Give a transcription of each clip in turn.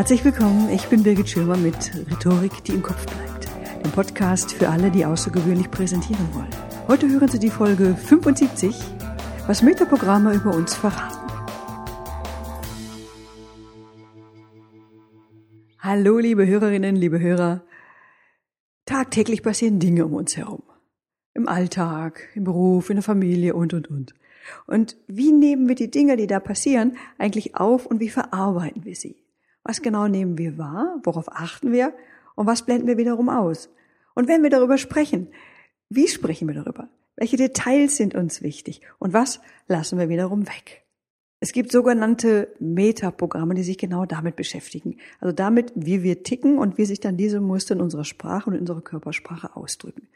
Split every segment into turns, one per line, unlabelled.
Herzlich willkommen, ich bin Birgit Schirmer mit Rhetorik, die im Kopf bleibt. Dem Podcast für alle, die außergewöhnlich präsentieren wollen. Heute hören Sie die Folge 75, was Metaprogramme über uns verraten. Hallo, liebe Hörerinnen, liebe Hörer. Tagtäglich passieren Dinge um uns herum. Im Alltag, im Beruf, in der Familie und, und, und. Und wie nehmen wir die Dinge, die da passieren, eigentlich auf und wie verarbeiten wir sie? Was genau nehmen wir wahr? Worauf achten wir? Und was blenden wir wiederum aus? Und wenn wir darüber sprechen, wie sprechen wir darüber? Welche Details sind uns wichtig? Und was lassen wir wiederum weg? Es gibt sogenannte Metaprogramme, die sich genau damit beschäftigen. Also damit, wie wir ticken und wie sich dann diese Muster in unserer Sprache und in unserer Körpersprache ausdrücken.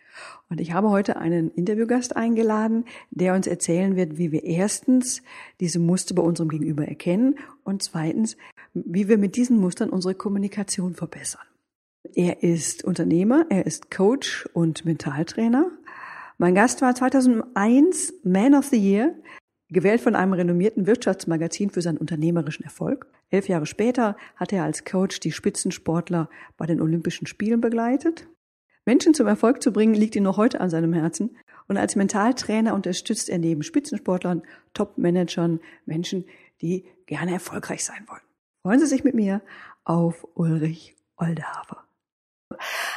Und ich habe heute einen Interviewgast eingeladen, der uns erzählen wird, wie wir erstens diese Muster bei unserem Gegenüber erkennen und zweitens, wie wir mit diesen Mustern unsere Kommunikation verbessern. Er ist Unternehmer, er ist Coach und Mentaltrainer. Mein Gast war 2001 Man of the Year gewählt von einem renommierten Wirtschaftsmagazin für seinen unternehmerischen Erfolg. Elf Jahre später hat er als Coach die Spitzensportler bei den Olympischen Spielen begleitet. Menschen zum Erfolg zu bringen, liegt ihm noch heute an seinem Herzen. Und als Mentaltrainer unterstützt er neben Spitzensportlern, Top-Managern Menschen, die gerne erfolgreich sein wollen. Freuen Sie sich mit mir auf Ulrich Oldehafer.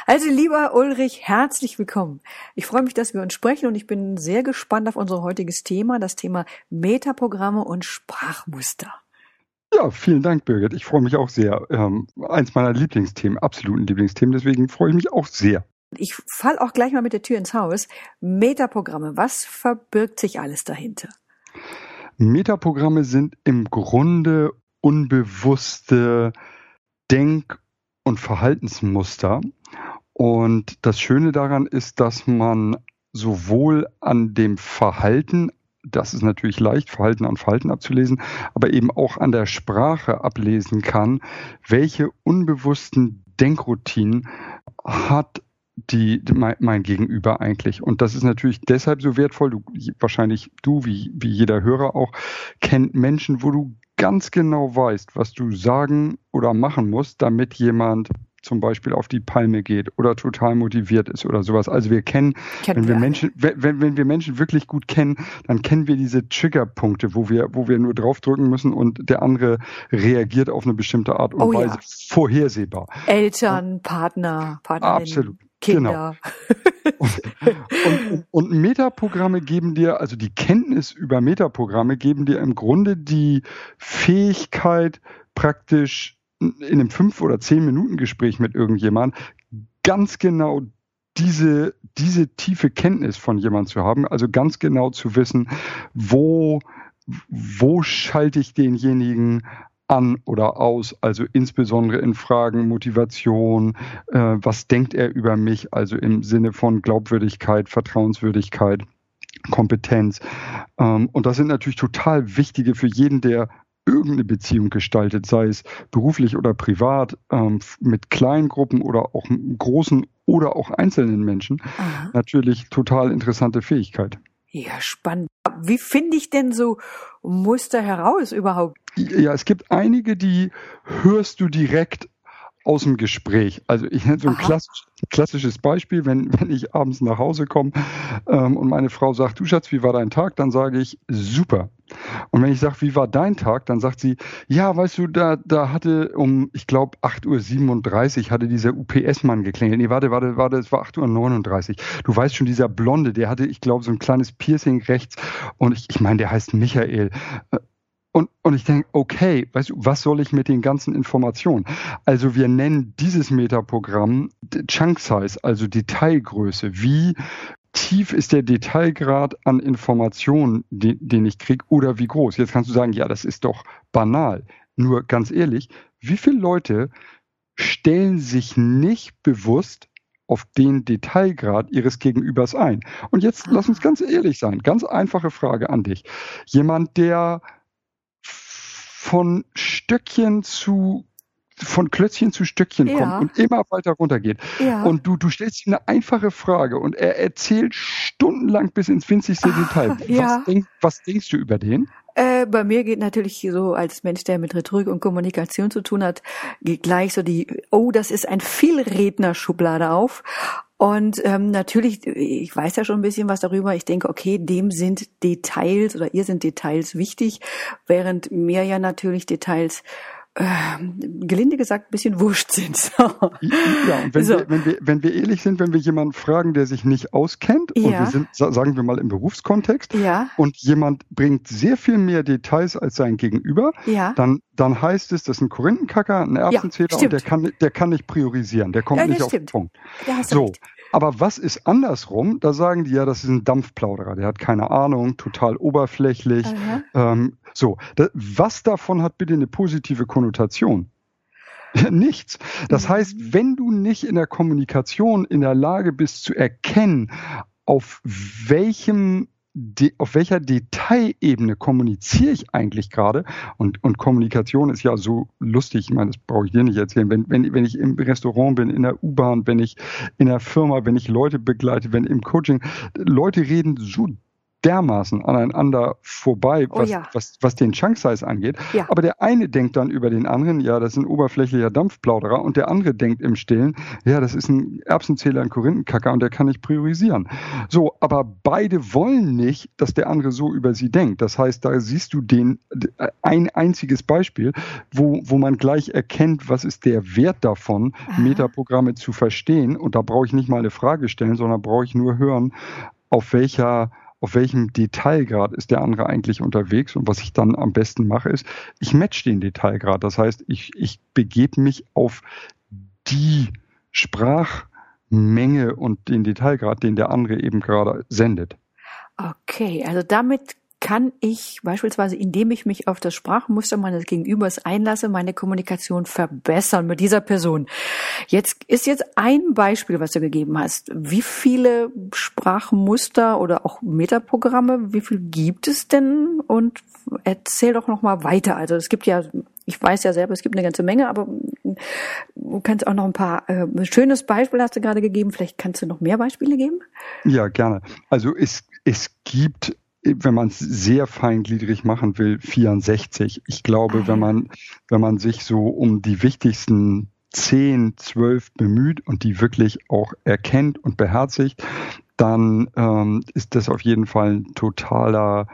Also lieber Ulrich, herzlich willkommen. Ich freue mich, dass wir uns sprechen und ich bin sehr gespannt auf unser heutiges Thema, das Thema Metaprogramme und Sprachmuster.
Ja, vielen Dank, Birgit. Ich freue mich auch sehr. Ähm, eins meiner Lieblingsthemen, absoluten Lieblingsthemen, deswegen freue ich mich auch sehr.
Ich fall auch gleich mal mit der Tür ins Haus. Metaprogramme, was verbirgt sich alles dahinter?
Metaprogramme sind im Grunde unbewusste Denk- und Verhaltensmuster. Und das Schöne daran ist, dass man sowohl an dem Verhalten, das ist natürlich leicht, Verhalten an Verhalten abzulesen, aber eben auch an der Sprache ablesen kann, welche unbewussten Denkroutinen hat die, mein, mein Gegenüber eigentlich. Und das ist natürlich deshalb so wertvoll. Du, wahrscheinlich du, wie, wie jeder Hörer auch, kennt Menschen, wo du ganz genau weißt, was du sagen oder machen musst, damit jemand zum Beispiel auf die Palme geht oder total motiviert ist oder sowas. Also wir kennen, kennen wenn wir, wir Menschen, wenn, wenn wir Menschen wirklich gut kennen, dann kennen wir diese Triggerpunkte, wo wir, wo wir nur draufdrücken müssen und der andere reagiert auf eine bestimmte Art und oh, Weise ja. vorhersehbar.
Eltern, Partner, Partnerin. Absolut. Kinder.
Genau. Und, und, und, Metaprogramme geben dir, also die Kenntnis über Metaprogramme geben dir im Grunde die Fähigkeit, praktisch in einem fünf oder zehn Minuten Gespräch mit irgendjemand ganz genau diese, diese tiefe Kenntnis von jemand zu haben, also ganz genau zu wissen, wo, wo schalte ich denjenigen an oder aus, also insbesondere in Fragen Motivation, äh, was denkt er über mich, also im Sinne von Glaubwürdigkeit, Vertrauenswürdigkeit, Kompetenz. Ähm, und das sind natürlich total wichtige für jeden, der irgendeine Beziehung gestaltet, sei es beruflich oder privat, ähm, mit kleinen Gruppen oder auch großen oder auch einzelnen Menschen, Aha. natürlich total interessante Fähigkeit.
Ja, spannend. Wie finde ich denn so Muster heraus überhaupt?
Ja, es gibt einige, die hörst du direkt aus dem Gespräch. Also ich nenne so ein klassisch, klassisches Beispiel, wenn, wenn ich abends nach Hause komme ähm, und meine Frau sagt, du Schatz, wie war dein Tag? Dann sage ich, super. Und wenn ich sage, wie war dein Tag? Dann sagt sie, ja, weißt du, da, da hatte um, ich glaube, 8.37 Uhr hatte dieser UPS-Mann geklingelt. Nee, warte, warte, warte, es war 8.39 Uhr. Du weißt schon, dieser Blonde, der hatte, ich glaube, so ein kleines Piercing rechts. Und ich, ich meine, der heißt Michael. Und, und ich denke, okay, weißt du, was soll ich mit den ganzen Informationen? Also wir nennen dieses Metaprogramm Chunk Size, also Detailgröße. Wie tief ist der Detailgrad an Informationen, den, den ich kriege, oder wie groß? Jetzt kannst du sagen, ja, das ist doch banal. Nur ganz ehrlich, wie viele Leute stellen sich nicht bewusst auf den Detailgrad ihres Gegenübers ein? Und jetzt lass uns ganz ehrlich sein. Ganz einfache Frage an dich. Jemand, der von Stöckchen zu von Klötzchen zu Stöckchen ja. kommt und immer weiter runtergeht. Ja. Und du, du stellst ihm eine einfache Frage und er erzählt stundenlang bis ins winzigste Detail. Was, ja. denk, was denkst du über den?
Äh, bei mir geht natürlich so als Mensch, der mit Rhetorik und Kommunikation zu tun hat, geht gleich so die, oh, das ist ein Vielredner-Schublade auf. Und ähm, natürlich, ich weiß ja schon ein bisschen was darüber. Ich denke, okay, dem sind Details oder ihr sind Details wichtig, während mir ja natürlich Details ähm, gelinde gesagt, ein bisschen wurscht sind.
Ja, und wenn, so. wir, wenn, wir, wenn wir ehrlich sind, wenn wir jemanden fragen, der sich nicht auskennt, ja. und wir sind, sagen wir mal, im Berufskontext, ja. und jemand bringt sehr viel mehr Details als sein Gegenüber, ja. dann, dann heißt es, das ist ein Korinthenkacker, ein Erbsenzähler, und der kann, der kann nicht priorisieren, der kommt nicht auf den Punkt. so, recht. Aber was ist andersrum? Da sagen die ja, das ist ein Dampfplauderer, der hat keine Ahnung, total oberflächlich. Ähm, so, da, was davon hat bitte eine positive Konnotation? Nichts. Das mhm. heißt, wenn du nicht in der Kommunikation in der Lage bist zu erkennen, auf welchem de, auf welcher Detailebene kommuniziere ich eigentlich gerade? Und, und Kommunikation ist ja so lustig, ich meine, das brauche ich dir nicht erzählen. Wenn, wenn, wenn ich im Restaurant bin, in der U-Bahn, wenn ich in der Firma, wenn ich Leute begleite, wenn im Coaching, Leute reden so dermaßen aneinander vorbei, oh was, ja. was, was den Chunk Size angeht. Ja. Aber der eine denkt dann über den anderen, ja, das ist ein oberflächlicher Dampfplauderer und der andere denkt im Stillen, ja, das ist ein Erbsenzähler, ein Korinthenkacker und der kann nicht priorisieren. So, aber beide wollen nicht, dass der andere so über sie denkt. Das heißt, da siehst du den, ein einziges Beispiel, wo, wo man gleich erkennt, was ist der Wert davon, Aha. Metaprogramme zu verstehen. Und da brauche ich nicht mal eine Frage stellen, sondern brauche ich nur hören, auf welcher auf welchem Detailgrad ist der andere eigentlich unterwegs. Und was ich dann am besten mache, ist, ich match den Detailgrad. Das heißt, ich, ich begebe mich auf die Sprachmenge und den Detailgrad, den der andere eben gerade sendet.
Okay, also damit kann ich beispielsweise, indem ich mich auf das Sprachmuster meines Gegenübers einlasse, meine Kommunikation verbessern mit dieser Person. Jetzt ist jetzt ein Beispiel, was du gegeben hast. Wie viele Sprachmuster oder auch Metaprogramme, wie viel gibt es denn? Und erzähl doch noch mal weiter. Also es gibt ja, ich weiß ja selber, es gibt eine ganze Menge, aber du kannst auch noch ein paar äh, schönes Beispiel hast du gerade gegeben. Vielleicht kannst du noch mehr Beispiele geben?
Ja, gerne. Also es es gibt wenn man es sehr feingliedrig machen will, 64. Ich glaube, wenn man, wenn man sich so um die wichtigsten 10, 12 bemüht und die wirklich auch erkennt und beherzigt, dann ähm, ist das auf jeden Fall ein totaler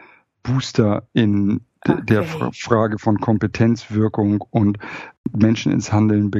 Booster in okay. der Frage von Kompetenzwirkung und Menschen ins Handeln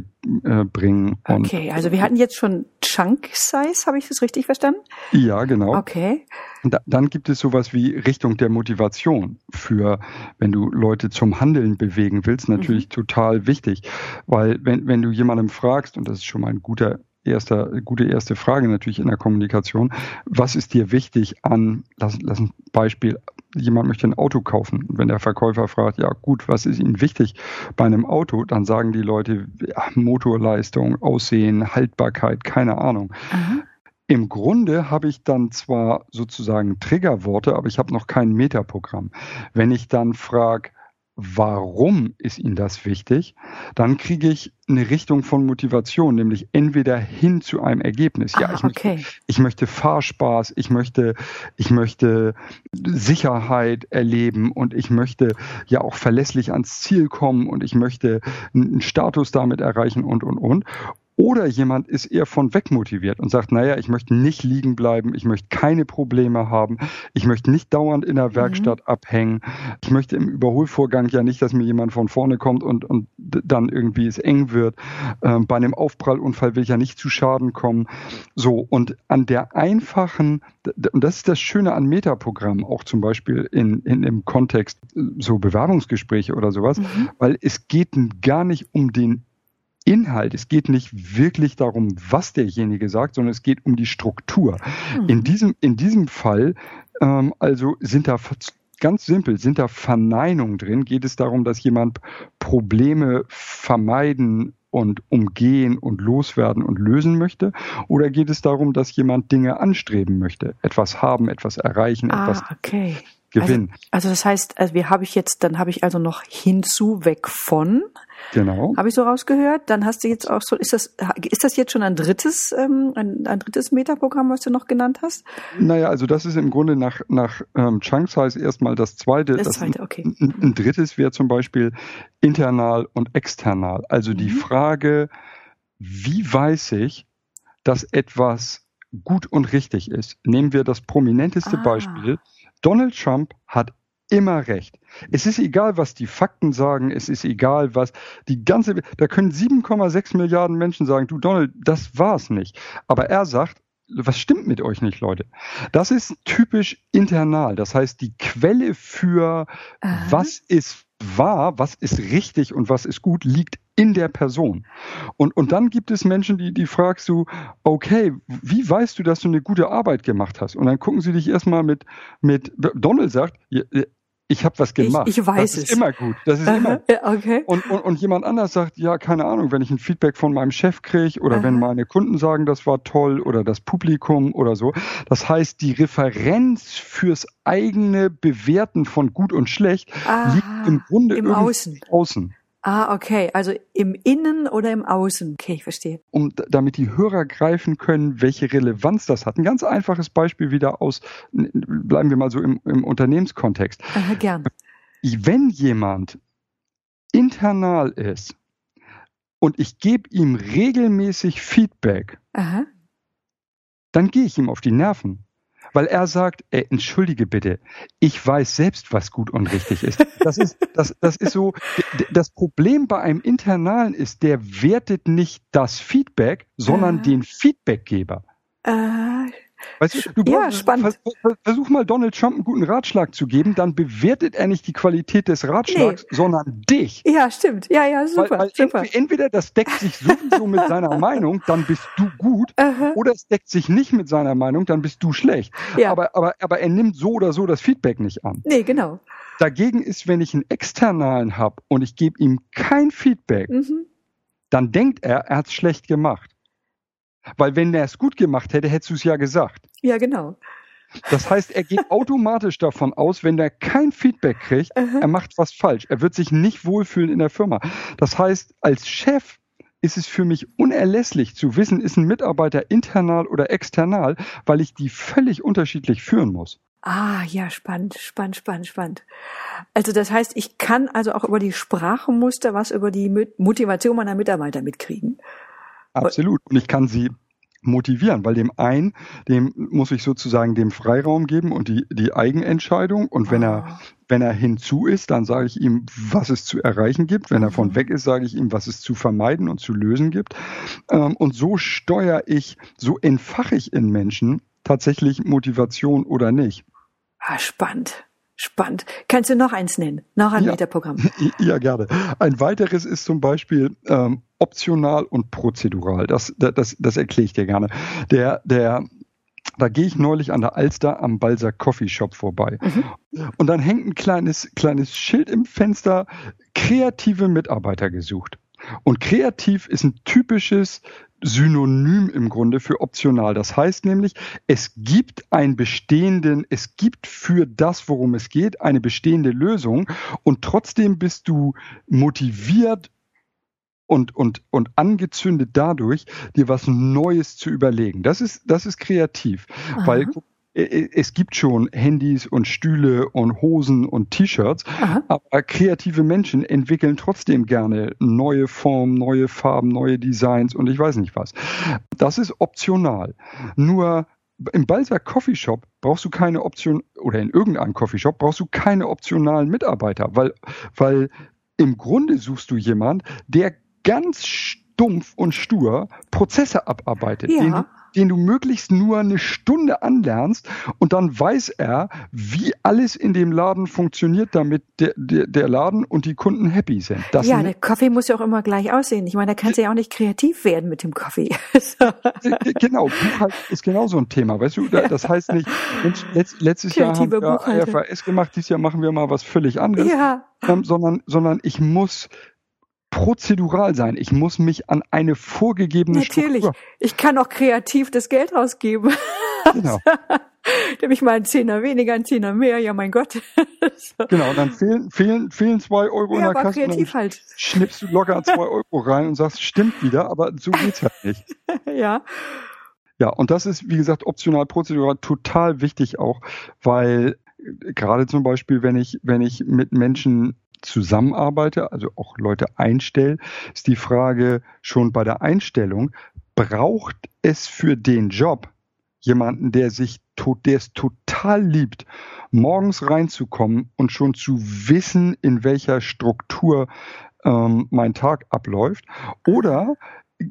äh, bringen.
okay, also wir hatten jetzt schon Chunk Size, habe ich das richtig verstanden?
Ja, genau.
Okay.
Da, dann gibt es sowas wie Richtung der Motivation für, wenn du Leute zum Handeln bewegen willst, natürlich mhm. total wichtig. Weil wenn, wenn du jemandem fragst, und das ist schon mal ein guter erster, gute erste Frage natürlich in der Kommunikation. Was ist dir wichtig an, lass, lass ein Beispiel, jemand möchte ein Auto kaufen. wenn der Verkäufer fragt, ja gut, was ist Ihnen wichtig bei einem Auto, dann sagen die Leute, ja, Motorleistung, Aussehen, Haltbarkeit, keine Ahnung. Aha. Im Grunde habe ich dann zwar sozusagen Triggerworte, aber ich habe noch kein Metaprogramm. Wenn ich dann frage, warum ist Ihnen das wichtig, dann kriege ich eine Richtung von Motivation, nämlich entweder hin zu einem Ergebnis. Ja, ah, ich, okay. möchte, ich möchte Fahrspaß, ich möchte, ich möchte Sicherheit erleben und ich möchte ja auch verlässlich ans Ziel kommen und ich möchte einen Status damit erreichen und, und, und. Oder jemand ist eher von weg motiviert und sagt, naja, ich möchte nicht liegen bleiben, ich möchte keine Probleme haben, ich möchte nicht dauernd in der mhm. Werkstatt abhängen, ich möchte im Überholvorgang ja nicht, dass mir jemand von vorne kommt und, und dann irgendwie es eng wird. Ähm, bei einem Aufprallunfall will ich ja nicht zu Schaden kommen. So, und an der einfachen, und das ist das Schöne an Metaprogrammen, auch zum Beispiel in, in im Kontext so Bewerbungsgespräche oder sowas, mhm. weil es geht gar nicht um den Inhalt. Es geht nicht wirklich darum, was derjenige sagt, sondern es geht um die Struktur. Mhm. In diesem, in diesem Fall, ähm, also sind da ganz simpel, sind da Verneinungen drin? Geht es darum, dass jemand Probleme vermeiden und umgehen und loswerden und lösen möchte? Oder geht es darum, dass jemand Dinge anstreben möchte, etwas haben, etwas erreichen,
ah,
etwas
okay.
Gewinn.
Also, also das heißt, also wir habe ich jetzt, dann habe ich also noch hinzu weg von.
Genau.
Habe ich so rausgehört. Dann hast du jetzt auch so, ist das, ist das jetzt schon ein drittes, ähm, ein, ein drittes Metaprogramm, was du noch genannt hast?
Naja, also das ist im Grunde nach, nach ähm, Chunk Size erstmal das zweite.
Das zweite, okay.
Ein, ein drittes wäre zum Beispiel internal und external. Also mhm. die Frage, wie weiß ich, dass etwas gut und richtig ist? Nehmen wir das prominenteste ah. Beispiel. Donald Trump hat immer recht. Es ist egal, was die Fakten sagen, es ist egal, was die ganze, da können 7,6 Milliarden Menschen sagen, du Donald, das war's nicht. Aber er sagt, was stimmt mit euch nicht, Leute? Das ist typisch internal. Das heißt, die Quelle für Aha. was ist wahr, was ist richtig und was ist gut, liegt in der Person. Und, und dann gibt es Menschen, die, die fragst du, okay, wie weißt du, dass du eine gute Arbeit gemacht hast? Und dann gucken sie dich erstmal mit, mit, Donald sagt, ich habe was gemacht.
Ich, ich weiß
das
es.
ist immer gut. Das ist immer.
okay.
Und, und, und jemand anders sagt, ja, keine Ahnung, wenn ich ein Feedback von meinem Chef kriege oder Aha. wenn meine Kunden sagen, das war toll oder das Publikum oder so. Das heißt, die Referenz fürs eigene Bewerten von gut und schlecht ah, liegt im Grunde
im Außen.
außen.
Ah, okay. Also im Innen oder im Außen. Okay, ich verstehe.
Um damit die Hörer greifen können, welche Relevanz das hat. Ein ganz einfaches Beispiel wieder aus, bleiben wir mal so im, im Unternehmenskontext.
Aha, gern.
Wenn jemand internal ist und ich gebe ihm regelmäßig Feedback, Aha. dann gehe ich ihm auf die Nerven weil er sagt, ey, entschuldige bitte, ich weiß selbst, was gut und richtig ist. Das ist, das, das ist so, das Problem bei einem Internalen ist, der wertet nicht das Feedback, sondern äh. den Feedbackgeber.
Äh,
Weißt du, du
ja, spannend.
Versuch mal Donald Trump einen guten Ratschlag zu geben, dann bewertet er nicht die Qualität des Ratschlags, nee. sondern dich.
Ja, stimmt. Ja, ja, super. Weil, weil super.
Entweder das deckt sich sowieso mit seiner Meinung, dann bist du gut, Aha. oder es deckt sich nicht mit seiner Meinung, dann bist du schlecht. Ja. Aber, aber, aber er nimmt so oder so das Feedback nicht an.
Nee, genau.
Dagegen ist, wenn ich einen externalen habe und ich gebe ihm kein Feedback, mhm. dann denkt er, er hat es schlecht gemacht. Weil wenn er es gut gemacht hätte, hättest du es ja gesagt.
Ja, genau.
Das heißt, er geht automatisch davon aus, wenn er kein Feedback kriegt, Aha. er macht was falsch. Er wird sich nicht wohlfühlen in der Firma. Das heißt, als Chef ist es für mich unerlässlich zu wissen, ist ein Mitarbeiter internal oder external, weil ich die völlig unterschiedlich führen muss.
Ah, ja, spannend, spannend, spannend, spannend. Also das heißt, ich kann also auch über die Sprachmuster was über die Motivation meiner Mitarbeiter mitkriegen.
Absolut. Und ich kann sie motivieren, weil dem einen, dem muss ich sozusagen dem Freiraum geben und die, die Eigenentscheidung. Und wenn er, ah. wenn er hinzu ist, dann sage ich ihm, was es zu erreichen gibt. Wenn er von mhm. weg ist, sage ich ihm, was es zu vermeiden und zu lösen gibt. Ähm, und so steuere ich, so entfache ich in Menschen tatsächlich Motivation oder nicht.
Ah, spannend. Spannend. Kannst du noch eins nennen? Noch ein ja. Metaprogramm?
Ja, gerne. Ein weiteres ist zum Beispiel ähm, optional und prozedural. Das, das, das, erkläre ich dir gerne. Der, der, da gehe ich neulich an der Alster am Balser Coffee Shop vorbei. Mhm. Und dann hängt ein kleines, kleines Schild im Fenster, kreative Mitarbeiter gesucht. Und kreativ ist ein typisches Synonym im Grunde für optional. Das heißt nämlich, es gibt einen bestehenden, es gibt für das, worum es geht, eine bestehende Lösung und trotzdem bist du motiviert und, und, und angezündet dadurch, dir was Neues zu überlegen. Das ist, das ist kreativ, Aha. weil es gibt schon Handys und Stühle und Hosen und T-Shirts, aber kreative Menschen entwickeln trotzdem gerne neue Formen, neue Farben, neue Designs und ich weiß nicht was. Das ist optional. Nur im Balser Coffee Shop brauchst du keine Option oder in irgendeinem Coffee Shop brauchst du keine optionalen Mitarbeiter, weil, weil im Grunde suchst du jemand, der ganz stumpf und stur Prozesse abarbeitet, ja. Den, du möglichst nur eine Stunde anlernst und dann weiß er, wie alles in dem Laden funktioniert, damit der, der, der Laden und die Kunden happy sind.
Das ja, der Kaffee muss ja auch immer gleich aussehen. Ich meine, da kannst du ja auch nicht kreativ werden mit dem Kaffee.
genau, Buchhaltung ist genau so ein Thema. Weißt du, das heißt nicht, letzt, letztes Kreative Jahr haben wir IFRS gemacht, dieses Jahr machen wir mal was völlig anderes, ja. ähm, sondern, sondern ich muss prozedural sein. Ich muss mich an eine vorgegebene
Natürlich. Struktur. Ich kann auch kreativ das Geld ausgeben.
Genau.
Nämlich mal ein Zehner weniger, ein Zehner mehr, ja mein Gott.
so. Genau, dann fehlen, fehlen, fehlen zwei Euro ja, in der Kasse.
Kreativ
dann
halt.
schnippst du locker zwei Euro rein und sagst, stimmt wieder, aber so geht's halt nicht.
ja.
Ja, und das ist, wie gesagt, optional prozedural total wichtig auch, weil gerade zum Beispiel, wenn ich, wenn ich mit Menschen zusammenarbeite, also auch Leute einstelle, ist die Frage schon bei der Einstellung, braucht es für den Job jemanden, der sich der es total liebt, morgens reinzukommen und schon zu wissen, in welcher Struktur ähm, mein Tag abläuft? Oder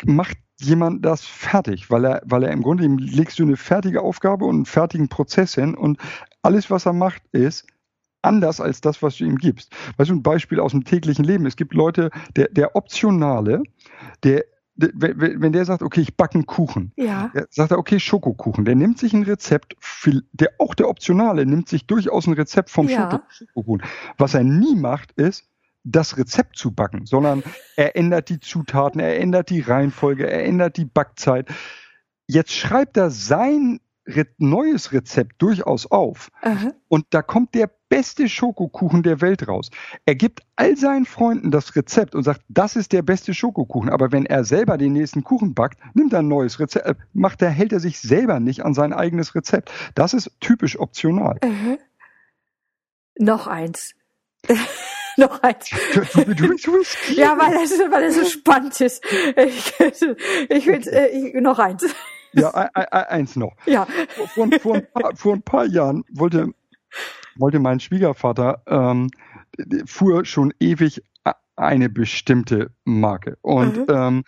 macht jemand das fertig, weil er, weil er im Grunde ihm legst du eine fertige Aufgabe und einen fertigen Prozess hin und alles, was er macht, ist anders als das, was du ihm gibst. Weißt du, ein Beispiel aus dem täglichen Leben. Es gibt Leute, der, der Optionale, der wenn der sagt, okay, ich backe einen Kuchen,
ja.
sagt er, okay, Schokokuchen. Der nimmt sich ein Rezept, der auch der Optionale nimmt sich durchaus ein Rezept vom ja. Schokokuchen. Was er nie macht, ist, das Rezept zu backen, sondern er ändert die Zutaten, er ändert die Reihenfolge, er ändert die Backzeit. Jetzt schreibt er sein neues Rezept durchaus auf. Aha. Und da kommt der beste Schokokuchen der Welt raus. Er gibt all seinen Freunden das Rezept und sagt, das ist der beste Schokokuchen. Aber wenn er selber den nächsten Kuchen backt, nimmt er ein neues Rezept, äh, macht er, hält er sich selber nicht an sein eigenes Rezept. Das ist typisch optional.
Aha. Noch eins. noch eins. Du, du, du, ja, weil es, weil es so spannend ist. Ich, ich will äh, noch eins.
Ja, eins noch.
Ja.
Vor, vor, ein, paar, vor ein paar Jahren wollte, wollte mein Schwiegervater, ähm, fuhr schon ewig eine bestimmte Marke. Und, mhm. ähm,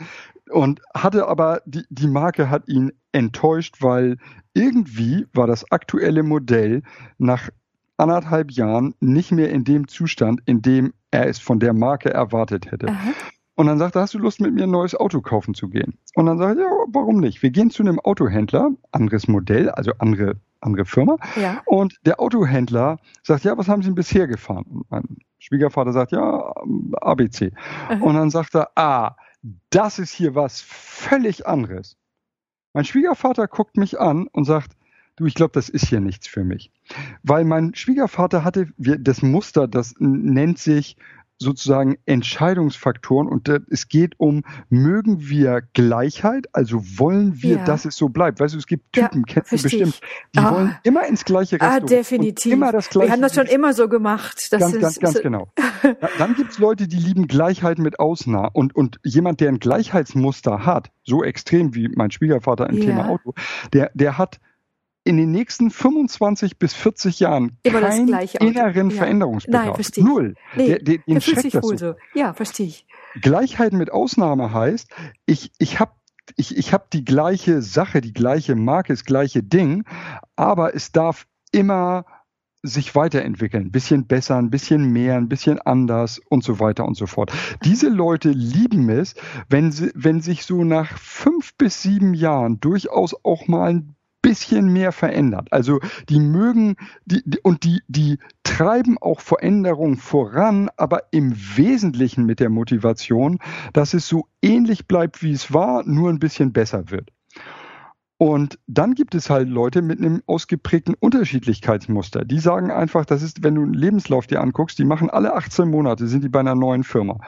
und hatte aber, die, die Marke hat ihn enttäuscht, weil irgendwie war das aktuelle Modell nach anderthalb Jahren nicht mehr in dem Zustand, in dem er es von der Marke erwartet hätte. Aha. Und dann sagt er, hast du Lust mit mir ein neues Auto kaufen zu gehen? Und dann sage ich, ja, warum nicht? Wir gehen zu einem Autohändler, anderes Modell, also andere, andere Firma.
Ja.
Und der Autohändler sagt, ja, was haben Sie denn bisher gefahren? Und mein Schwiegervater sagt, ja, ABC. Mhm. Und dann sagt er, ah, das ist hier was völlig anderes. Mein Schwiegervater guckt mich an und sagt, du, ich glaube, das ist hier nichts für mich. Weil mein Schwiegervater hatte das Muster, das nennt sich sozusagen Entscheidungsfaktoren und es geht um, mögen wir Gleichheit, also wollen wir, ja. dass es so bleibt. Weißt du, es gibt Typen, ja, kennst du bestimmt, die ah. wollen immer ins gleiche
ah, Restaurant. Ah, definitiv. Immer das gleiche. Wir haben das schon immer so gemacht.
Das ganz, ganz, ganz genau. Dann gibt's Leute, die lieben Gleichheit mit Ausnah und, und jemand, der ein Gleichheitsmuster hat, so extrem wie mein Schwiegervater im ja. Thema Auto, der, der hat in den nächsten 25 bis 40 Jahren Immer keinen inneren ja. Veränderungsbedarf.
Nein, verstehe
ich. Null.
Nee, der, der,
der fühlt sich wohl so.
so. Ja, verstehe ich.
Gleichheit mit Ausnahme heißt, ich, ich habe ich, ich hab die gleiche Sache, die gleiche Marke, das gleiche Ding, aber es darf immer sich weiterentwickeln, ein bisschen besser, ein bisschen mehr, ein bisschen anders und so weiter und so fort. Diese Leute lieben es, wenn sie, wenn sich so nach fünf bis sieben Jahren durchaus auch mal ein bisschen mehr verändert. Also die mögen die, die, und die, die treiben auch Veränderungen voran, aber im Wesentlichen mit der Motivation, dass es so ähnlich bleibt, wie es war, nur ein bisschen besser wird. Und dann gibt es halt Leute mit einem ausgeprägten Unterschiedlichkeitsmuster. Die sagen einfach, das ist, wenn du einen Lebenslauf dir anguckst, die machen alle 18 Monate, sind die bei einer neuen Firma.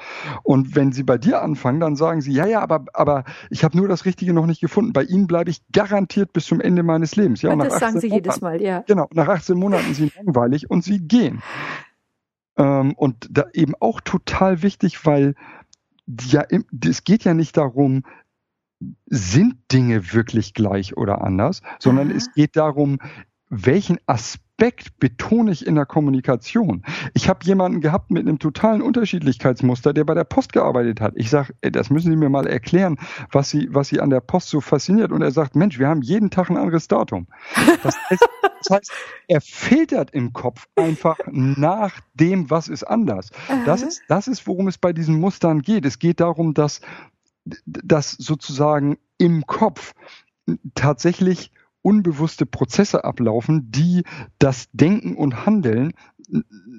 Und wenn sie bei dir anfangen, dann sagen sie, ja, ja, aber, aber ich habe nur das Richtige noch nicht gefunden. Bei ihnen bleibe ich garantiert bis zum Ende meines Lebens.
Ja, das sagen sie Monaten, jedes Mal, ja.
Genau, nach 18 Monaten sind sie langweilig und sie gehen. Ähm, und da eben auch total wichtig, weil ja, es geht ja nicht darum, sind Dinge wirklich gleich oder anders, sondern Aha. es geht darum, welchen Aspekt betone ich in der Kommunikation? Ich habe jemanden gehabt mit einem totalen Unterschiedlichkeitsmuster, der bei der Post gearbeitet hat. Ich sage, das müssen Sie mir mal erklären, was Sie, was Sie an der Post so fasziniert. Und er sagt, Mensch, wir haben jeden Tag ein anderes Datum. Das heißt, das heißt er filtert im Kopf einfach nach dem, was ist anders. Das ist, das ist, worum es bei diesen Mustern geht. Es geht darum, dass dass sozusagen im Kopf tatsächlich unbewusste Prozesse ablaufen, die das Denken und Handeln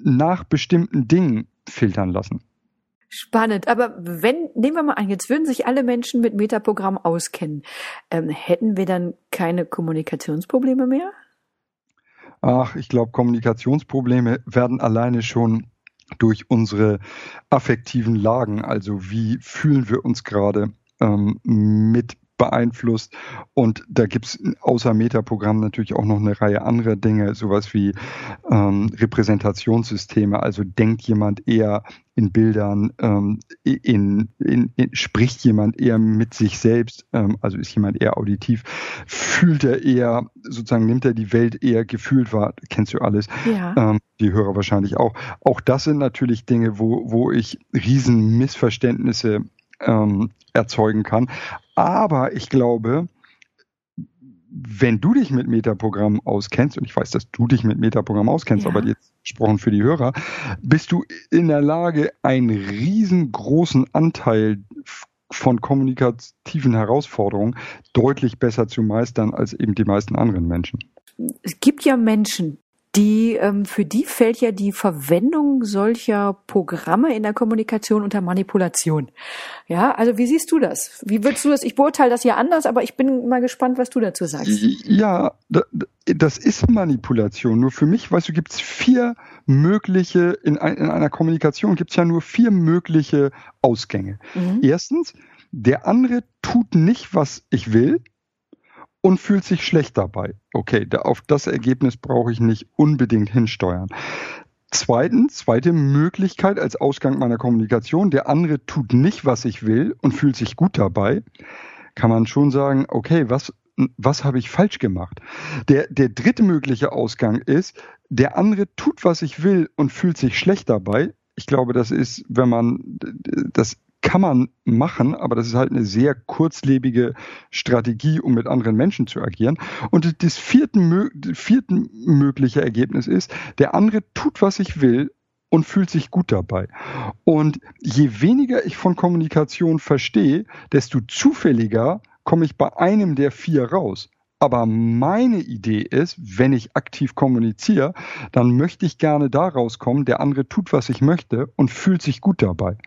nach bestimmten Dingen filtern lassen.
Spannend. Aber wenn, nehmen wir mal an, jetzt würden sich alle Menschen mit Metaprogramm auskennen, ähm, hätten wir dann keine Kommunikationsprobleme mehr?
Ach, ich glaube, Kommunikationsprobleme werden alleine schon durch unsere affektiven Lagen, also wie fühlen wir uns gerade ähm, mit beeinflusst. Und da gibt's außer Metaprogramm natürlich auch noch eine Reihe anderer Dinge, sowas wie ähm, Repräsentationssysteme. Also denkt jemand eher in Bildern, ähm, in, in, in, spricht jemand eher mit sich selbst, ähm, also ist jemand eher auditiv, fühlt er eher, sozusagen nimmt er die Welt eher gefühlt wahr, kennst du alles, ja. ähm, die Hörer wahrscheinlich auch. Auch das sind natürlich Dinge, wo, wo ich riesen Missverständnisse ähm, erzeugen kann. Aber ich glaube, wenn du dich mit Metaprogramm auskennst, und ich weiß, dass du dich mit Metaprogramm auskennst, ja. aber jetzt gesprochen für die Hörer, bist du in der Lage, einen riesengroßen Anteil von kommunikativen Herausforderungen deutlich besser zu meistern als eben die meisten anderen Menschen.
Es gibt ja Menschen, die, ähm, für die fällt ja die Verwendung solcher Programme in der Kommunikation unter Manipulation. Ja, also wie siehst du das? Wie würdest du das? Ich beurteile das ja anders, aber ich bin mal gespannt, was du dazu sagst.
Ja, das ist Manipulation. Nur für mich, weißt du, gibt es vier mögliche, in, in einer Kommunikation gibt es ja nur vier mögliche Ausgänge. Mhm. Erstens, der andere tut nicht, was ich will und fühlt sich schlecht dabei. Okay, da, auf das Ergebnis brauche ich nicht unbedingt hinsteuern. Zweitens, zweite Möglichkeit als Ausgang meiner Kommunikation, der andere tut nicht, was ich will und fühlt sich gut dabei, kann man schon sagen, okay, was, was habe ich falsch gemacht? Der, der dritte mögliche Ausgang ist, der andere tut, was ich will und fühlt sich schlecht dabei. Ich glaube, das ist, wenn man das kann man machen, aber das ist halt eine sehr kurzlebige Strategie, um mit anderen Menschen zu agieren. Und das vierte, vierten mögliche Ergebnis ist, der andere tut, was ich will und fühlt sich gut dabei. Und je weniger ich von Kommunikation verstehe, desto zufälliger komme ich bei einem der vier raus. Aber meine Idee ist, wenn ich aktiv kommuniziere, dann möchte ich gerne da rauskommen, der andere tut, was ich möchte und fühlt sich gut dabei.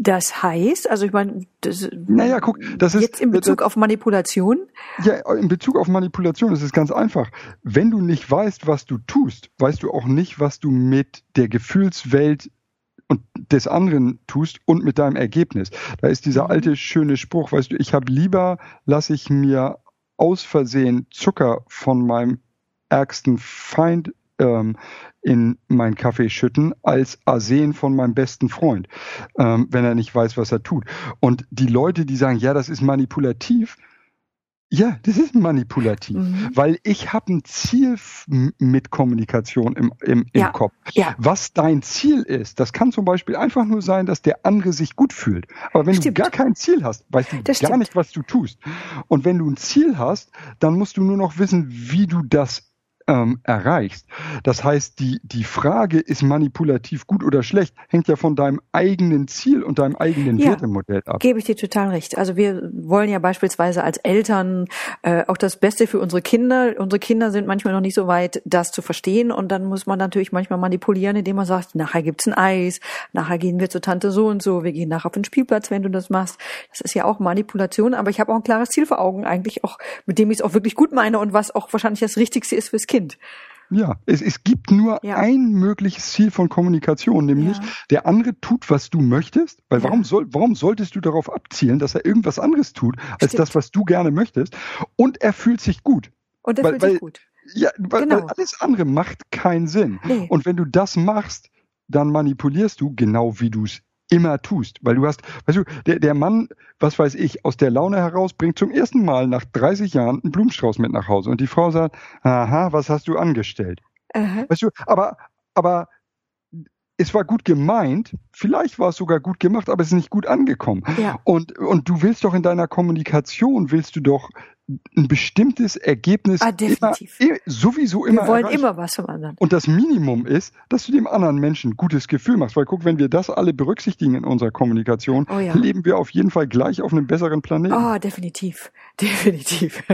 Das heißt, also ich meine,
das, naja, guck, das
ist jetzt in Bezug das, auf Manipulation.
Ja, in Bezug auf Manipulation ist es ganz einfach. Wenn du nicht weißt, was du tust, weißt du auch nicht, was du mit der Gefühlswelt und des anderen tust und mit deinem Ergebnis. Da ist dieser mhm. alte schöne Spruch, weißt du, ich habe lieber lasse ich mir aus Versehen Zucker von meinem ärgsten Feind ähm, in meinen Kaffee schütten als Arsen von meinem besten Freund, ähm, wenn er nicht weiß, was er tut. Und die Leute, die sagen, ja, das ist manipulativ, ja, das ist manipulativ, mhm. weil ich habe ein Ziel mit Kommunikation im, im, im ja. Kopf. Ja. Was dein Ziel ist, das kann zum Beispiel einfach nur sein, dass der andere sich gut fühlt. Aber wenn stimmt. du gar kein Ziel hast, weißt du das gar stimmt. nicht, was du tust. Und wenn du ein Ziel hast, dann musst du nur noch wissen, wie du das ähm, erreichst. Das heißt, die, die Frage, ist manipulativ gut oder schlecht, hängt ja von deinem eigenen Ziel und deinem eigenen ja, Wertemodell ab.
Gebe ich dir total recht. Also wir wollen ja beispielsweise als Eltern äh, auch das Beste für unsere Kinder. Unsere Kinder sind manchmal noch nicht so weit, das zu verstehen. Und dann muss man natürlich manchmal manipulieren, indem man sagt, nachher gibt's ein Eis, nachher gehen wir zur Tante so und so, wir gehen nachher auf den Spielplatz, wenn du das machst. Das ist ja auch Manipulation, aber ich habe auch ein klares Ziel vor Augen, eigentlich auch, mit dem ich es auch wirklich gut meine und was auch wahrscheinlich das Richtigste ist fürs Kind. Kind.
Ja, es, es gibt nur ja. ein mögliches Ziel von Kommunikation, nämlich ja. der andere tut, was du möchtest. Weil ja. warum, soll, warum solltest du darauf abzielen, dass er irgendwas anderes tut, als Stimmt. das, was du gerne möchtest? Und er fühlt sich gut.
Und er
weil,
fühlt weil, sich gut.
Ja, weil, genau. weil alles andere macht keinen Sinn. Nee. Und wenn du das machst, dann manipulierst du genau wie du es immer tust. Weil du hast, weißt du, der, der Mann, was weiß ich, aus der Laune heraus bringt zum ersten Mal nach 30 Jahren einen Blumenstrauß mit nach Hause und die Frau sagt, aha, was hast du angestellt? Aha. Weißt du, aber, aber es war gut gemeint, vielleicht war es sogar gut gemacht, aber es ist nicht gut angekommen. Ja. Und, und du willst doch in deiner Kommunikation, willst du doch ein bestimmtes Ergebnis
ah, definitiv.
Immer, sowieso immer
Wir wollen erreichen. immer was vom anderen.
Und das Minimum ist, dass du dem anderen Menschen ein gutes Gefühl machst. Weil guck, wenn wir das alle berücksichtigen in unserer Kommunikation, oh ja. leben wir auf jeden Fall gleich auf einem besseren Planeten.
Oh, definitiv. Definitiv.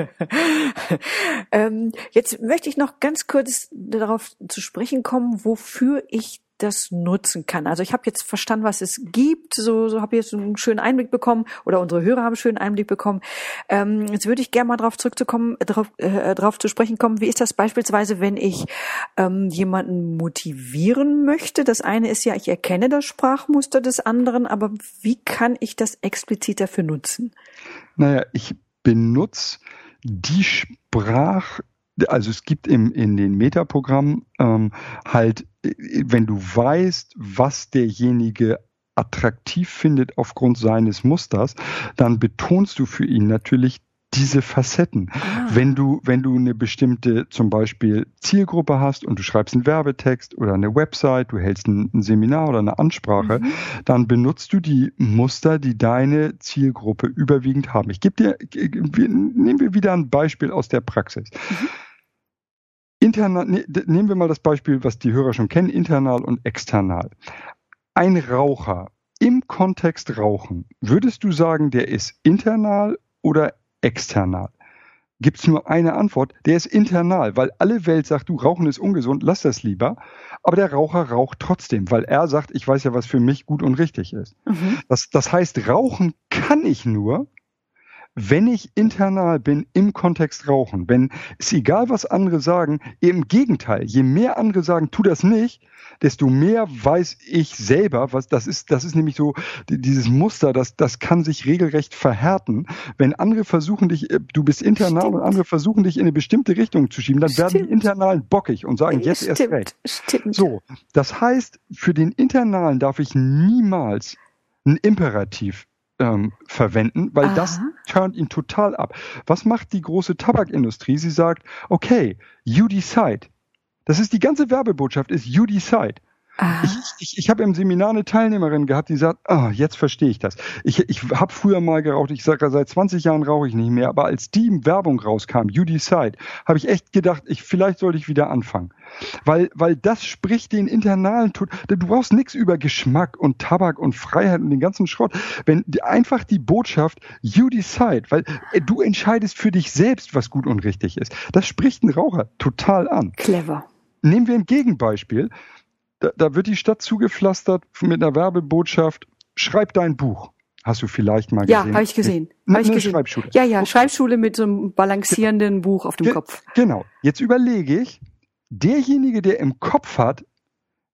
ähm, jetzt möchte ich noch ganz kurz darauf zu sprechen kommen, wofür ich das nutzen kann. Also ich habe jetzt verstanden, was es gibt, so, so habe ich jetzt einen schönen Einblick bekommen oder unsere Hörer haben einen schönen Einblick bekommen. Ähm, jetzt würde ich gerne mal darauf zurückzukommen, darauf, äh, darauf zu sprechen kommen. Wie ist das beispielsweise, wenn ich ähm, jemanden motivieren möchte? Das eine ist ja, ich erkenne das Sprachmuster des anderen, aber wie kann ich das explizit dafür nutzen?
Naja, ich benutze die Sprach also es gibt im, in den Metaprogrammen ähm, halt, wenn du weißt, was derjenige attraktiv findet aufgrund seines Musters, dann betonst du für ihn natürlich diese Facetten. Ah. Wenn du, wenn du eine bestimmte zum Beispiel Zielgruppe hast und du schreibst einen Werbetext oder eine Website, du hältst ein, ein Seminar oder eine Ansprache, mhm. dann benutzt du die Muster, die deine Zielgruppe überwiegend haben. Ich gebe dir, nehmen wir wieder ein Beispiel aus der Praxis. Mhm. Internal, ne, nehmen wir mal das Beispiel, was die Hörer schon kennen, internal und external. Ein Raucher im Kontext Rauchen, würdest du sagen, der ist internal oder external? Gibt es nur eine Antwort, der ist internal, weil alle Welt sagt, du, Rauchen ist ungesund, lass das lieber. Aber der Raucher raucht trotzdem, weil er sagt, ich weiß ja, was für mich gut und richtig ist. Mhm. Das, das heißt, rauchen kann ich nur, wenn ich internal bin im Kontext Rauchen, wenn es egal, was andere sagen, im Gegenteil, je mehr andere sagen, tu das nicht, desto mehr weiß ich selber, was das ist, das ist nämlich so dieses Muster, das, das kann sich regelrecht verhärten. Wenn andere versuchen dich, äh, du bist internal Stimmt. und andere versuchen dich in eine bestimmte Richtung zu schieben, dann Stimmt. werden die Internalen bockig und sagen, jetzt Stimmt. erst recht. Stimmt. So. Das heißt, für den Internalen darf ich niemals ein Imperativ ähm, verwenden, weil Aha. das turnt ihn total ab. Was macht die große Tabakindustrie? Sie sagt, okay, you decide. Das ist die ganze Werbebotschaft, ist you decide. Ich, ich, ich habe im Seminar eine Teilnehmerin gehabt, die sagt, ah, jetzt verstehe ich das. Ich, ich habe früher mal geraucht, ich sage, seit 20 Jahren rauche ich nicht mehr, aber als die Werbung rauskam, You Decide, habe ich echt gedacht, ich, vielleicht sollte ich wieder anfangen. Weil, weil das spricht den internalen Tod. Du brauchst nichts über Geschmack und Tabak und Freiheit und den ganzen Schrott. Wenn einfach die Botschaft, You Decide, weil äh, du entscheidest für dich selbst, was gut und richtig ist. Das spricht einen Raucher total an.
Clever.
Nehmen wir ein Gegenbeispiel da, da wird die Stadt zugepflastert mit einer Werbebotschaft, schreib dein Buch. Hast du vielleicht mal
gesehen?
Ja,
habe ich gesehen. Hab ich gesehen. Schreibschule. Ja, ja. Schreibschule mit so einem balancierenden Buch auf dem Ge Kopf.
Genau. Jetzt überlege ich, derjenige, der im Kopf hat,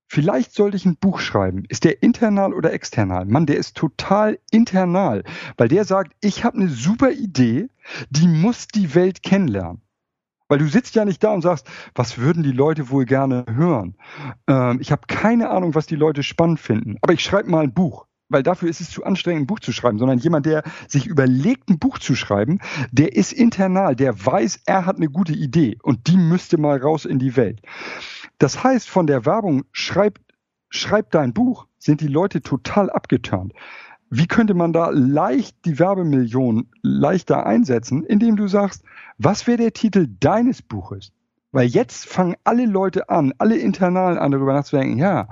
vielleicht sollte ich ein Buch schreiben. Ist der internal oder external? Mann, der ist total internal, weil der sagt, ich habe eine super Idee, die muss die Welt kennenlernen. Weil du sitzt ja nicht da und sagst, was würden die Leute wohl gerne hören? Ähm, ich habe keine Ahnung, was die Leute spannend finden. Aber ich schreibe mal ein Buch. Weil dafür ist es zu anstrengend, ein Buch zu schreiben, sondern jemand, der sich überlegt, ein Buch zu schreiben, der ist internal, der weiß, er hat eine gute Idee und die müsste mal raus in die Welt. Das heißt, von der Werbung, schreib, schreib dein Buch, sind die Leute total abgeturnt. Wie könnte man da leicht die Werbemillionen leichter einsetzen, indem du sagst, was wäre der Titel deines Buches? Weil jetzt fangen alle Leute an, alle Internalen an, darüber nachzudenken, ja,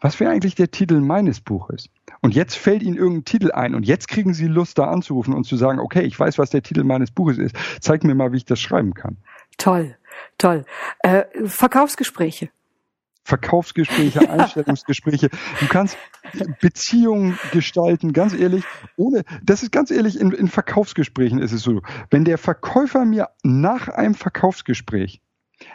was wäre eigentlich der Titel meines Buches? Und jetzt fällt ihnen irgendein Titel ein und jetzt kriegen sie Lust, da anzurufen und zu sagen, okay, ich weiß, was der Titel meines Buches ist. Zeig mir mal, wie ich das schreiben kann.
Toll, toll. Äh, Verkaufsgespräche.
Verkaufsgespräche, Einstellungsgespräche. Du kannst Beziehungen gestalten, ganz ehrlich, ohne, das ist ganz ehrlich, in, in Verkaufsgesprächen ist es so, wenn der Verkäufer mir nach einem Verkaufsgespräch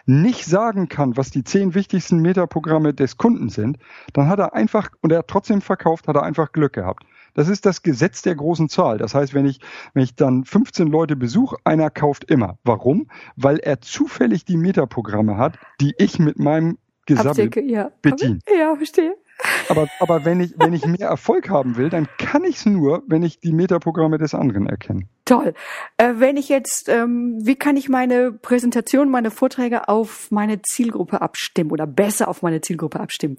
nicht sagen kann, was die zehn wichtigsten Metaprogramme des Kunden sind, dann hat er einfach, und er hat trotzdem verkauft, hat er einfach Glück gehabt. Das ist das Gesetz der großen Zahl. Das heißt, wenn ich, wenn ich dann 15 Leute besuche, einer kauft immer. Warum? Weil er zufällig die Metaprogramme hat, die ich mit meinem gesammelt ja. bedient.
Ja, verstehe.
Aber, aber wenn, ich, wenn ich mehr Erfolg haben will, dann kann ich es nur, wenn ich die Metaprogramme des anderen erkenne.
Toll. Äh, wenn ich jetzt, ähm, wie kann ich meine Präsentation, meine Vorträge auf meine Zielgruppe abstimmen oder besser auf meine Zielgruppe abstimmen?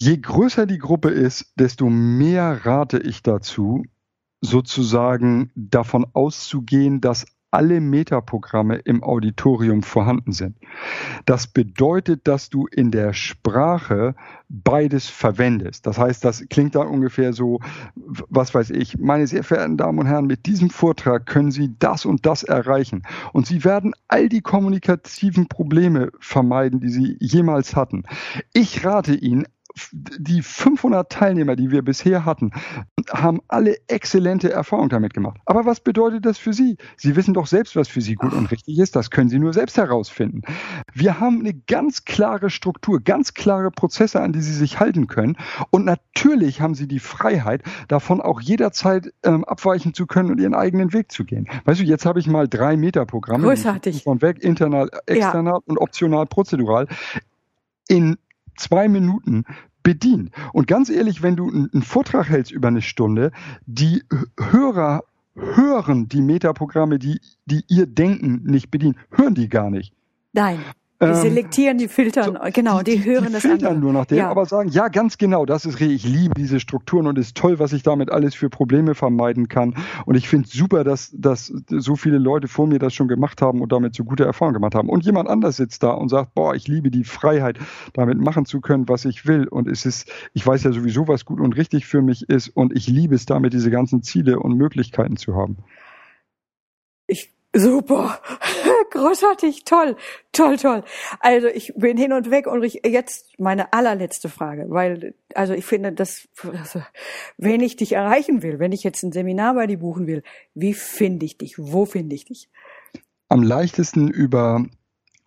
Je größer die Gruppe ist, desto mehr rate ich dazu, sozusagen davon auszugehen, dass alle Metaprogramme im Auditorium vorhanden sind. Das bedeutet, dass du in der Sprache beides verwendest. Das heißt, das klingt dann ungefähr so, was weiß ich, meine sehr verehrten Damen und Herren, mit diesem Vortrag können Sie das und das erreichen. Und Sie werden all die kommunikativen Probleme vermeiden, die Sie jemals hatten. Ich rate Ihnen, die 500 Teilnehmer, die wir bisher hatten, haben alle exzellente Erfahrungen damit gemacht. Aber was bedeutet das für Sie? Sie wissen doch selbst, was für Sie gut und richtig ist. Das können Sie nur selbst herausfinden. Wir haben eine ganz klare Struktur, ganz klare Prozesse, an die Sie sich halten können. Und natürlich haben Sie die Freiheit, davon auch jederzeit ähm, abweichen zu können und Ihren eigenen Weg zu gehen. Weißt du, jetzt habe ich mal drei Meter-Programme.
Großartig.
Von weg, internal, external ja. und optional prozedural in zwei Minuten bedient. Und ganz ehrlich, wenn du einen Vortrag hältst über eine Stunde, die Hörer hören die Metaprogramme, die, die ihr Denken nicht bedienen, hören die gar nicht.
Nein. Die ähm, selektieren, die filtern, so, genau, die, die hören die das
filtern andere. nur nach dem, ja. aber sagen, ja, ganz genau, das ist ich liebe diese Strukturen und es ist toll, was ich damit alles für Probleme vermeiden kann. Und ich finde es super, dass, dass so viele Leute vor mir das schon gemacht haben und damit so gute Erfahrungen gemacht haben. Und jemand anders sitzt da und sagt, boah, ich liebe die Freiheit, damit machen zu können, was ich will. Und es ist, ich weiß ja sowieso, was gut und richtig für mich ist und ich liebe es damit, diese ganzen Ziele und Möglichkeiten zu haben.
Ich Super, großartig, toll, toll, toll. Also ich bin hin und weg und ich, jetzt meine allerletzte Frage, weil also ich finde, dass also, wenn ich dich erreichen will, wenn ich jetzt ein Seminar bei dir buchen will, wie finde ich dich? Wo finde ich dich?
Am leichtesten über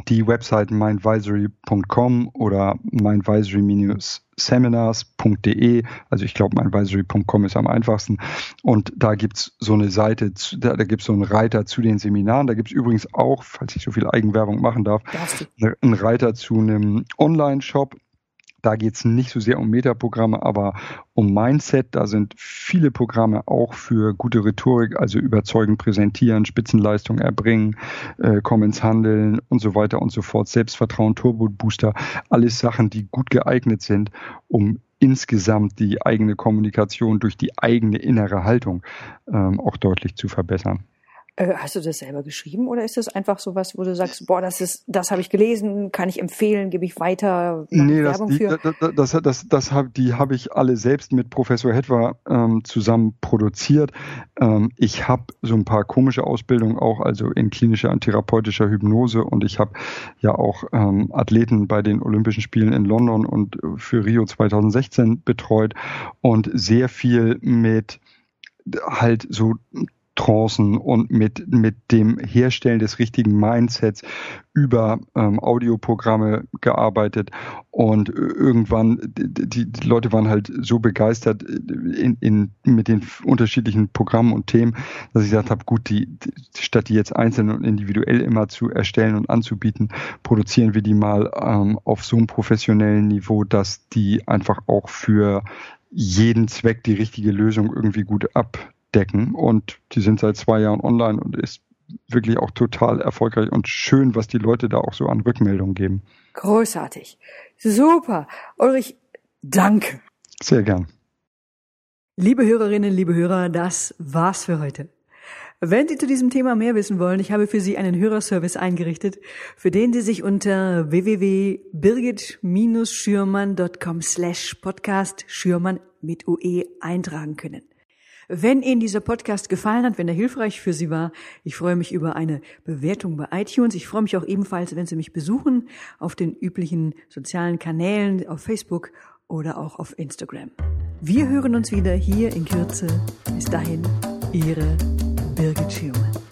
die Website mindvisory.com oder mindvisory-seminars.de. Also ich glaube, mindvisory.com ist am einfachsten. Und da gibt's so eine Seite, da, da gibt's so einen Reiter zu den Seminaren. Da gibt's übrigens auch, falls ich so viel Eigenwerbung machen darf, einen Reiter zu einem Online-Shop da geht es nicht so sehr um Metaprogramme, aber um Mindset. Da sind viele Programme auch für gute Rhetorik, also überzeugend präsentieren, Spitzenleistung erbringen, äh, kommen ins Handeln und so weiter und so fort. Selbstvertrauen, Turbo Booster, alles Sachen, die gut geeignet sind, um insgesamt die eigene Kommunikation durch die eigene innere Haltung ähm, auch deutlich zu verbessern.
Äh, hast du das selber geschrieben oder ist das einfach so was, wo du sagst, boah, das ist, das habe ich gelesen, kann ich empfehlen, gebe ich weiter
nee, Werbung das, für? Die, das, das, das, das hab, die habe ich alle selbst mit Professor Hetwer ähm, zusammen produziert. Ähm, ich habe so ein paar komische Ausbildungen auch, also in klinischer und therapeutischer Hypnose und ich habe ja auch ähm, Athleten bei den Olympischen Spielen in London und für Rio 2016 betreut und sehr viel mit halt so Trancen und mit, mit dem Herstellen des richtigen Mindsets über ähm, Audioprogramme gearbeitet. Und irgendwann, die, die Leute waren halt so begeistert in, in, mit den unterschiedlichen Programmen und Themen, dass ich gesagt habe, gut, die, die, statt die jetzt einzeln und individuell immer zu erstellen und anzubieten, produzieren wir die mal ähm, auf so einem professionellen Niveau, dass die einfach auch für jeden Zweck die richtige Lösung irgendwie gut ab decken. Und die sind seit zwei Jahren online und ist wirklich auch total erfolgreich und schön, was die Leute da auch so an Rückmeldungen geben.
Großartig. Super. Ulrich, danke.
Sehr gern.
Liebe Hörerinnen, liebe Hörer, das war's für heute. Wenn Sie zu diesem Thema mehr wissen wollen, ich habe für Sie einen Hörerservice eingerichtet, für den Sie sich unter www.birgit-schürmann.com slash podcast Schürmann mit UE eintragen können. Wenn Ihnen dieser Podcast gefallen hat, wenn er hilfreich für Sie war, ich freue mich über eine Bewertung bei iTunes. Ich freue mich auch ebenfalls, wenn Sie mich besuchen auf den üblichen sozialen Kanälen, auf Facebook oder auch auf Instagram. Wir hören uns wieder hier in Kürze. Bis dahin, Ihre Birgit Schirmann.